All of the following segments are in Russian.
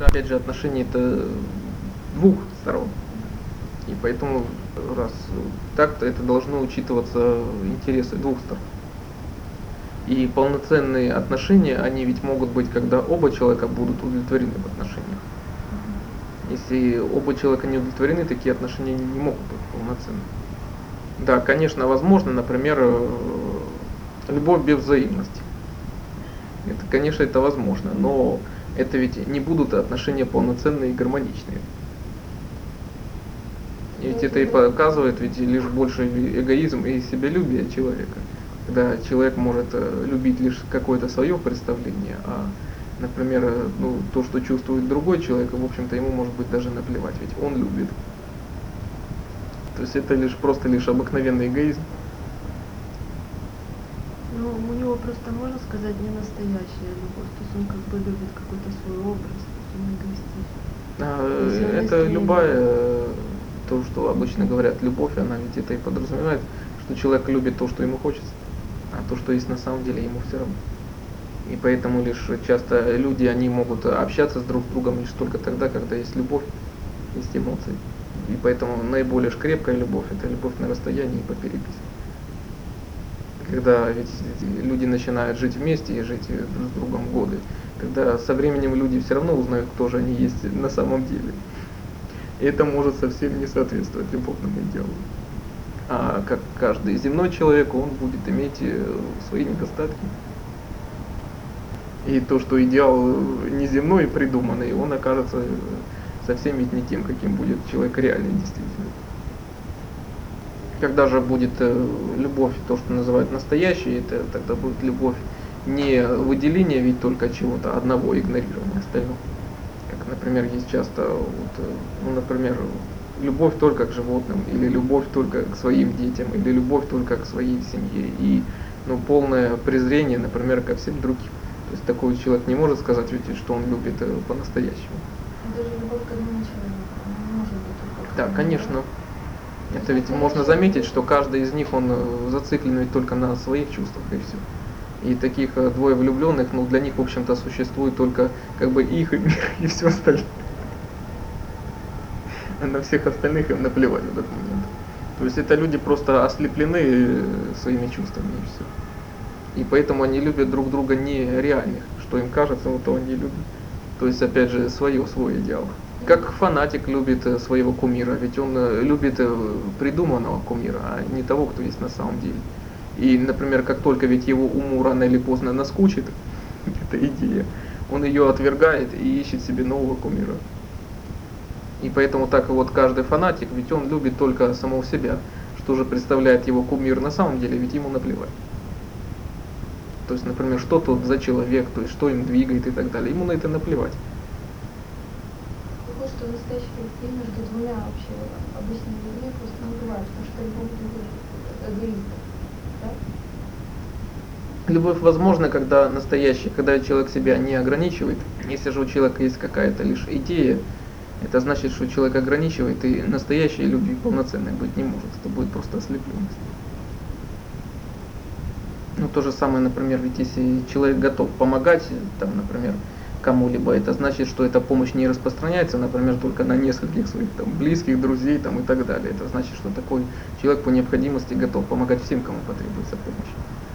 Да, опять же, отношения это двух сторон. И поэтому, раз так, то это должно учитываться интересы двух сторон. И полноценные отношения, они ведь могут быть, когда оба человека будут удовлетворены в отношениях. Если оба человека не удовлетворены, такие отношения не могут быть полноценными. Да, конечно, возможно, например, э, любовь без взаимности. Это, конечно, это возможно, но это ведь не будут отношения полноценные и гармоничные. И ведь это и показывает ведь лишь больше эгоизм и себялюбие человека. Когда человек может э, любить лишь какое-то свое представление, а, например, э, ну, то, что чувствует другой человек, в общем-то, ему может быть даже наплевать, ведь он любит. То есть это лишь просто лишь обыкновенный эгоизм. Ну, у него просто, можно сказать, не настоящая любовь. То есть он как бы любит какой-то свой образ, есть он эгоистичен. А, это любая, э, то, что обычно говорят, любовь, она ведь это и подразумевает, что человек любит то, что ему хочется, а то, что есть на самом деле, ему все равно. И поэтому лишь часто люди, они могут общаться с друг с другом лишь только тогда, когда есть любовь, есть эмоции. И поэтому наиболее крепкая любовь – это любовь на расстоянии и по переписке. Когда ведь люди начинают жить вместе и жить друг с другом годы, тогда со временем люди все равно узнают, кто же они есть на самом деле. И это может совсем не соответствовать любовному идеалу. А как каждый земной человек, он будет иметь э, свои недостатки. И то, что идеал э, неземной, придуманный, он окажется э, совсем ведь не тем, каким будет человек реальный действительно. Когда же будет э, любовь, то, что называют настоящей, это тогда будет любовь не выделение ведь только чего-то одного, игнорирование остального. Как, например, есть часто, вот, э, ну, например, любовь только к животным, или любовь только к своим детям, или любовь только к своей семье, и ну, полное презрение, например, ко всем другим. То есть такой человек не может сказать, ведь, что он любит э, по-настоящему. Даже любовь к одному человеку не может быть только Да, конечно. Это ведь можно заметить, что каждый из них, он э, зациклен ведь только на своих чувствах и все. И таких э, двое влюбленных, ну для них, в общем-то, существует только как бы их и и все остальное. А на всех остальных им наплевать в этот момент. То есть это люди просто ослеплены э, своими чувствами и все. И поэтому они любят друг друга не реальных, что им кажется, вот то они любят. То есть, опять же, свое, свой идеал. Как фанатик любит э, своего кумира, ведь он э, любит э, придуманного кумира, а не того, кто есть на самом деле. И, например, как только ведь его уму рано или поздно наскучит эта идея, он ее отвергает и ищет себе нового кумира. И поэтому так вот каждый фанатик, ведь он любит только самого себя. Что же представляет его кумир на самом деле, ведь ему наплевать. То есть, например, что тут за человек, то есть что им двигает и так далее. Ему на это наплевать. Настоящий конфликт между двумя вообще обычными людьми просто не бывает, потому что любовь это эгоизм. Да? Любовь возможна, когда настоящий, когда человек себя не ограничивает. Если же у человека есть какая-то лишь идея, это значит, что человек ограничивает, и настоящей любви полноценной быть не может. Это будет просто ослепленность. Ну, то же самое, например, ведь если человек готов помогать, там, например, кому-либо, это значит, что эта помощь не распространяется, например, только на нескольких своих там, близких, друзей там, и так далее. Это значит, что такой человек по необходимости готов помогать всем, кому потребуется помощь.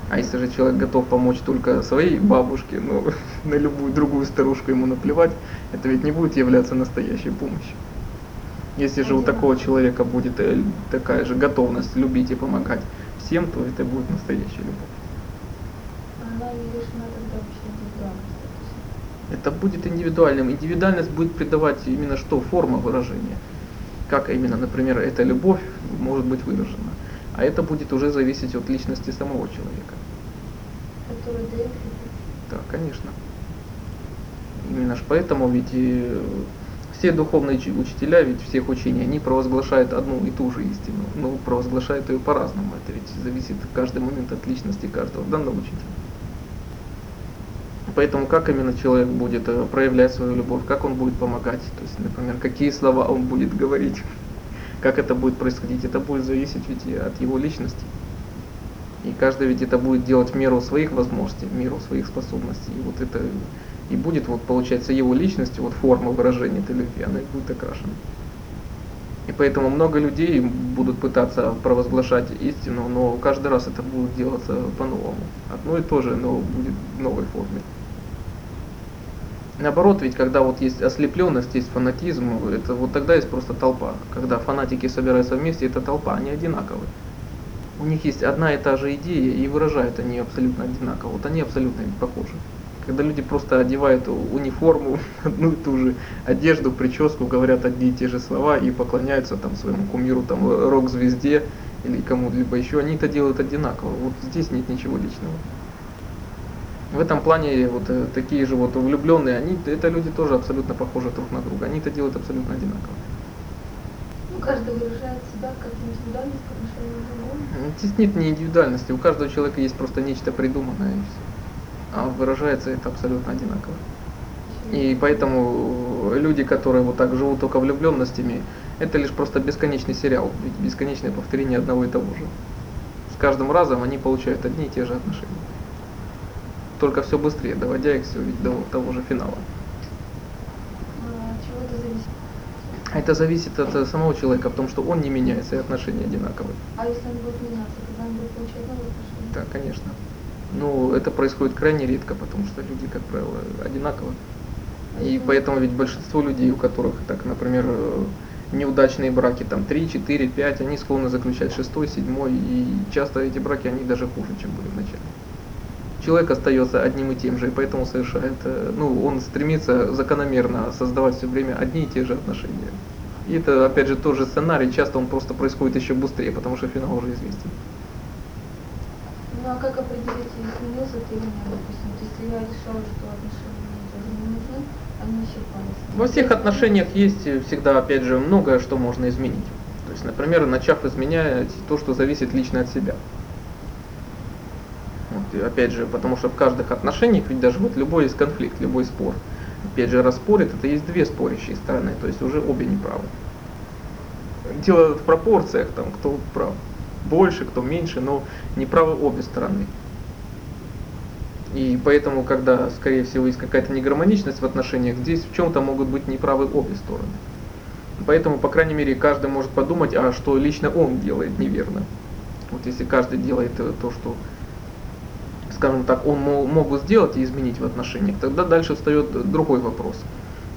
А если же человек готов помочь только своей бабушке, ну, на любую другую старушку ему наплевать, это ведь не будет являться настоящей помощью. Если же у такого человека будет э, такая же готовность любить и помогать всем, то это будет настоящая любовь. Она не лишена тогда вообще индивидуальности. то есть Это будет индивидуальным. Индивидуальность будет придавать именно что? Форма выражения. Как именно, например, эта любовь может быть выражена. А это будет уже зависеть от личности самого человека. Который дает. Да, конечно. Именно ж поэтому ведь и все духовные чи- учителя, ведь всех учений, они провозглашают одну и ту же истину, но провозглашают ее по-разному. Это ведь зависит каждый момент от личности каждого данного учителя. Поэтому как именно человек будет э, проявлять свою любовь, как он будет помогать, то есть, например, какие слова он будет говорить, как это будет происходить, это будет зависеть ведь от его личности. И каждый ведь это будет делать в меру своих возможностей, в меру своих способностей. И вот это И будет, вот, получается, его личность, вот форма выражения этой любви, она и будет окрашена. И поэтому много людей будут пытаться провозглашать истину, но каждый раз это будет делаться по-новому. Одно и то же, но будет в новой форме. Наоборот, ведь когда вот есть ослепленность, есть фанатизм, это вот тогда есть просто толпа. Когда фанатики собираются вместе, это толпа, они одинаковые. У них есть одна и та же идея, и выражают они абсолютно одинаково. Вот они абсолютно похожи. Когда люди просто одевают униформу, одну и ту же одежду, прическу, говорят одни и те же слова и поклоняются там своему кумиру, там рок-звезде или кому-либо еще, они это делают одинаково. Вот здесь нет ничего личного. В этом плане вот э, такие же вот влюбленные, они, это люди тоже абсолютно похожи друг на друга. Они это делают абсолютно одинаково. Ну, каждый выражает себя как индивидуальность по отношению к другому. Здесь нет ни индивидуальности, у каждого человека есть просто нечто придуманное и все. А выражается это абсолютно одинаково. И поэтому люди, которые вот так живут только влюбленностями, это лишь просто бесконечный сериал, ведь бесконечное повторение одного и того же. С каждым разом они получают одни и те же отношения только все быстрее, доводя их все до того же финала. А это зависит? Это зависит от э, самого человека, потому что он не меняется и отношения одинаковые. А если он будет меняться, тогда он будет получать новые отношения? Да, конечно. Ну, это происходит крайне редко, потому что люди, как правило, одинаковы. И поэтому ведь большинство людей, у которых, так, например, э, неудачные браки, там 3, 4, 5, они склонны заключать 6, 7, и часто эти браки, они даже хуже, чем были в начале человек остается одним и тем же, и поэтому совершает, э, ну, он стремится закономерно создавать все время одни и те же отношения. И это, опять же, тот же сценарий, часто он просто происходит еще быстрее, потому что финал уже известен. Ну а как определить, изменился ты или нет, допустим, если я решала, что отношения тоже не нужны, они исчерпались? Во всех отношениях есть всегда, опять же, многое, что можно изменить. То есть, например, начав изменять то, что зависит лично от себя. Опять же, потому что в каждых отношениях, ведь даже вот любой есть конфликт, любой спор, опять же, распорит, это есть две спорящие стороны, то есть уже обе неправы. Дело в пропорциях, там, кто прав больше, кто меньше, но неправы обе стороны. И поэтому, когда, скорее всего, есть какая-то негармоничность в отношениях, здесь в чем-то могут быть неправы обе стороны. Поэтому, по крайней мере, каждый может подумать, а что лично он делает неверно. Вот если каждый делает то, что скажем так, он мог бы сделать и изменить в отношениях, тогда дальше встает другой вопрос.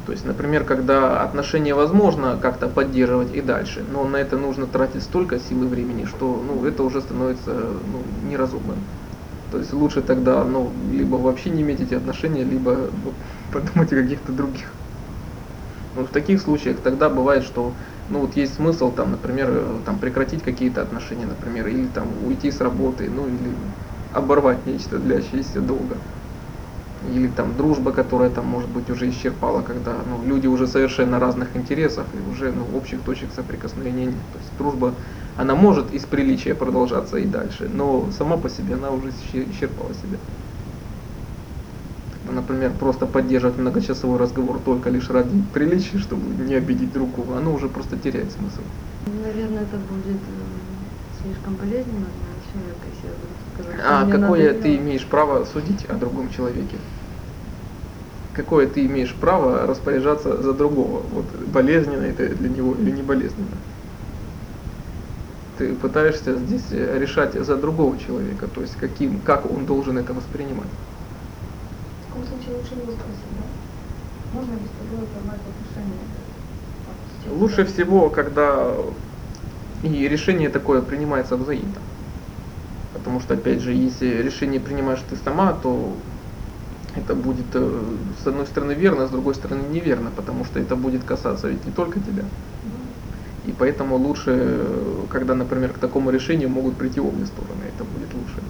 То есть, например, когда отношения возможно как-то поддерживать и дальше, но на это нужно тратить столько сил и времени, что ну, это уже становится ну, неразумным. То есть лучше тогда ну, либо вообще не иметь эти отношения, либо ну, подумать о каких-то других. Вот в таких случаях тогда бывает, что ну вот есть смысл там, например, там прекратить какие-то отношения, например, или там уйти с работы, ну или оборвать нечто длящееся долго. Или там дружба, которая там может быть уже исчерпала, когда ну, люди уже совершенно разных интересов и уже ну, общих точек соприкосновения нет. То есть дружба, она может из приличия продолжаться и дальше, но сама по себе она уже исчерпала себя. Например, просто поддерживать многочасовой разговор только лишь ради приличия, чтобы не обидеть другого, оно уже просто теряет смысл. Наверное, это будет э, слишком болезненно человека, если а какое ты имеешь право судить о другом человеке? Какое ты имеешь право распоряжаться за другого? Вот болезненно это для него или не болезненно? Ты пытаешься здесь решать за другого человека, то есть каким, как он должен это воспринимать. В каком случае лучше его спросить, да? Можно ли с тобой порвать отношения? Лучше всего, когда и решение такое принимается взаимно. Потому что, опять же, если решение принимаешь ты сама, то это будет э, с одной стороны верно, с другой стороны неверно, потому что это будет касаться ведь не только тебя. И поэтому лучше, когда, например, к такому решению могут прийти обе стороны, это будет лучше.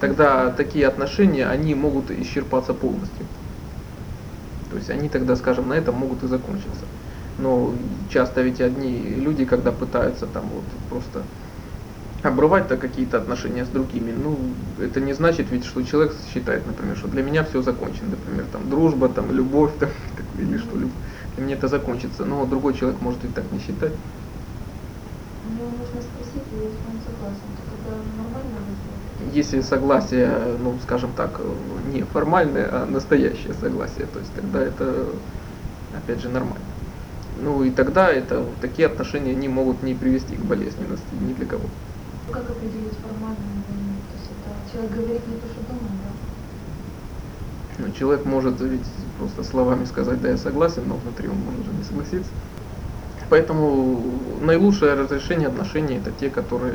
Тогда такие отношения, они могут исчерпаться полностью. То есть они тогда, скажем, на этом могут и закончиться. Но часто ведь одни люди, когда пытаются там вот просто обрывать-то какие-то отношения с другими, ну, это не значит ведь, что человек считает, например, что для меня все закончено, например, там, дружба, там, любовь, там, или что-либо, для меня это закончится, но другой человек может и так не считать. Мне нужно спросить, если он согласен, то тогда нормально? Если согласие, ну, скажем так, не формальное, а настоящее согласие, то есть тогда это, опять же, нормально. Ну и тогда это, такие отношения не могут не привести к болезненности ни для кого. Как определить формальную войну? То есть это человек говорит не то, что думает, да? Ну, человек может ведь просто словами сказать, да, я согласен, но внутри он может уже не согласиться. Поэтому наилучшее разрешение отношений это те, которые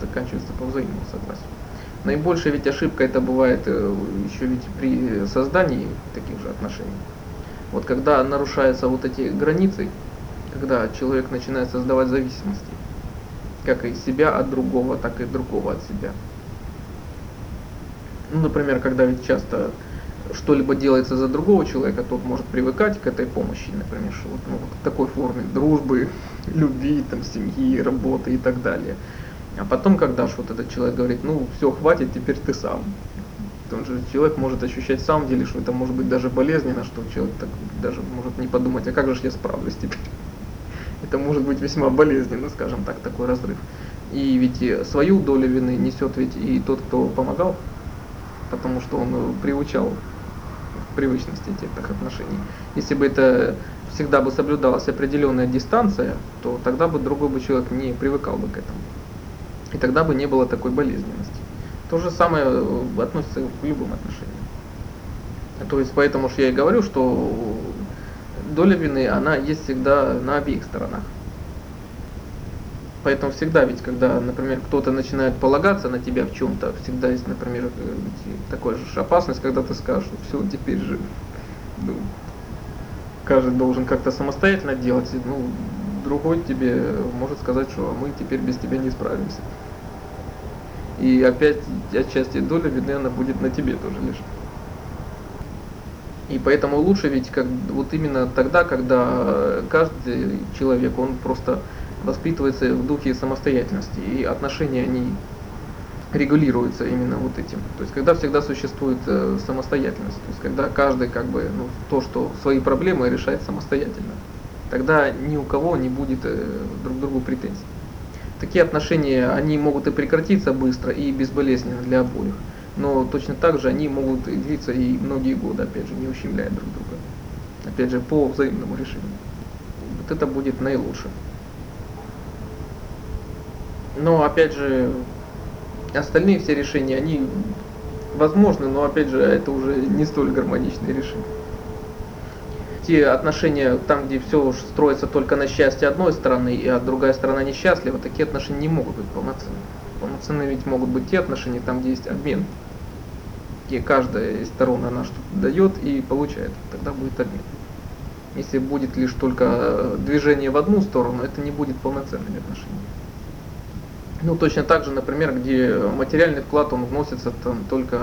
заканчиваются по взаимному согласию. Наибольшая ведь ошибка это бывает э, еще ведь при создании таких же отношений. Вот когда нарушаются вот эти границы, когда человек начинает создавать зависимости, как и себя от другого, так и другого от себя. Ну, например, когда ведь часто что-либо делается за другого человека, тот может привыкать к этой помощи, например, что вот, ну, к такой форме дружбы, любви, там, семьи, работы и так далее. А потом, когда вот этот человек говорит, ну все, хватит, теперь ты сам. Он же человек может ощущать в самом деле, что это может быть даже болезненно, что человек так даже может не подумать, а как же я справлюсь теперь. Это может быть весьма болезненно, скажем так, такой разрыв. И ведь свою долю вины несет ведь и тот, кто помогал, потому что он приучал привычности этих отношений. Если бы это всегда бы соблюдалась определенная дистанция, то тогда бы другой бы человек не привыкал бы к этому. И тогда бы не было такой болезненности. То же самое э, относится к любым отношениям. То есть поэтому же я и говорю, что доля вины, она есть всегда на обеих сторонах. Поэтому всегда ведь, когда, например, кто-то начинает полагаться на тебя в чем-то, всегда есть, например, э, такая же опасность, когда ты скажешь, все, теперь же ну, каждый должен как-то самостоятельно делать, ну, другой тебе может сказать, что мы теперь без тебя не справимся. И опять отчасти доля вины она будет на тебе тоже лишь. И поэтому лучше ведь как вот именно тогда, когда каждый человек, он просто воспитывается в духе самостоятельности, и отношения, они регулируются именно вот этим. То есть когда всегда существует э, самостоятельность, то есть когда каждый как бы ну, то, что свои проблемы решает самостоятельно, тогда ни у кого не будет э, друг другу претензий. Такие отношения, они могут и прекратиться быстро и безболезненно для обоих, но точно так же они могут длиться и многие годы, опять же, не ущемляя друг друга. Опять же, по взаимному решению. Вот это будет наилучше. Но опять же, остальные все решения, они возможны, но опять же, это уже не столь гармоничные решения. Те отношения, там, где все строится только на счастье одной стороны, а другая сторона несчастлива, такие отношения не могут быть полноценными. Полноценными ведь могут быть те отношения, там, где есть обмен. Где каждая из сторон она что-то дает и получает. Тогда будет обмен. Если будет лишь только движение в одну сторону, это не будет полноценными отношениями. Ну, точно так же, например, где материальный вклад, он вносится там, только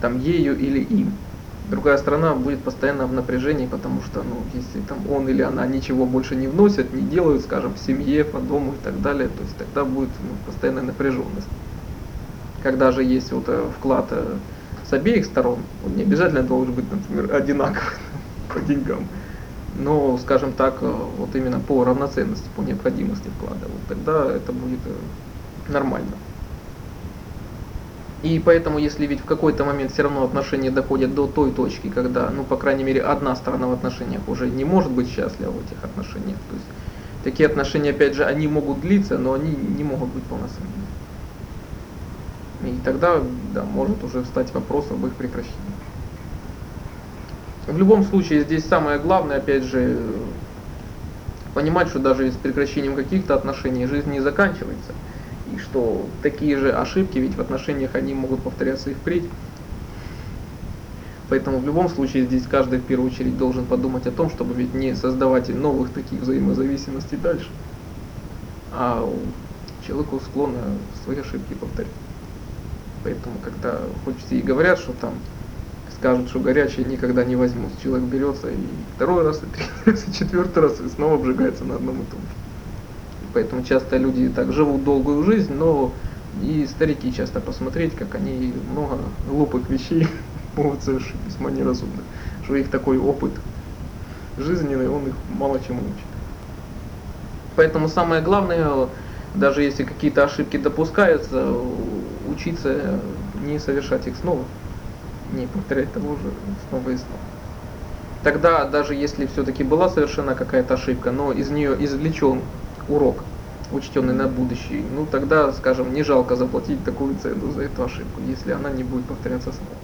там, ею или им. Другая сторона будет постоянно в напряжении, потому что, ну, если там он или она ничего больше не вносят, не делают, скажем, в семье, по дому и так далее, то есть тогда будет ну, постоянная напряженность. Когда же есть вот э, вклад э, с обеих сторон, он не обязательно должен быть, например, одинаковый по деньгам, но, скажем так, э, вот именно по равноценности, по необходимости вклада, вот тогда это будет нормально. И поэтому, если ведь в какой-то момент все равно отношения доходят до той точки, когда, ну, по крайней мере, одна сторона в отношениях уже не может быть счастлива в этих отношениях, то есть такие отношения, опять же, они могут длиться, но они не могут быть полноценными. И тогда, да, может уже встать вопрос об их прекращении. В любом случае, здесь самое главное, опять же, понимать, что даже с прекращением каких-то отношений жизнь не заканчивается и что такие же ошибки ведь в отношениях они могут повторяться и впредь. Поэтому в любом случае здесь каждый в первую очередь должен подумать о том, чтобы ведь не создавать новых таких взаимозависимостей дальше, а человеку склонно свои ошибки повторять. Поэтому когда все и говорят, что там скажут, что горячее никогда не возьмут, человек берется и второй раз, и третий раз, и четвертый раз, и снова обжигается на одном и том же. Поэтому часто люди так живут долгую жизнь, но и старики часто посмотреть, как они много глупых вещей могут совершить, весьма неразумных. Что их такой опыт жизненный, он их мало чему учит. Поэтому самое главное, даже если какие-то ошибки допускаются, учиться не совершать их снова, не повторять того же снова и снова. Тогда, даже если все-таки была совершена какая-то ошибка, но из нее извлечен урок, учтенный на будущее, ну тогда, скажем, не жалко заплатить такую цену за эту ошибку, если она не будет повторяться снова.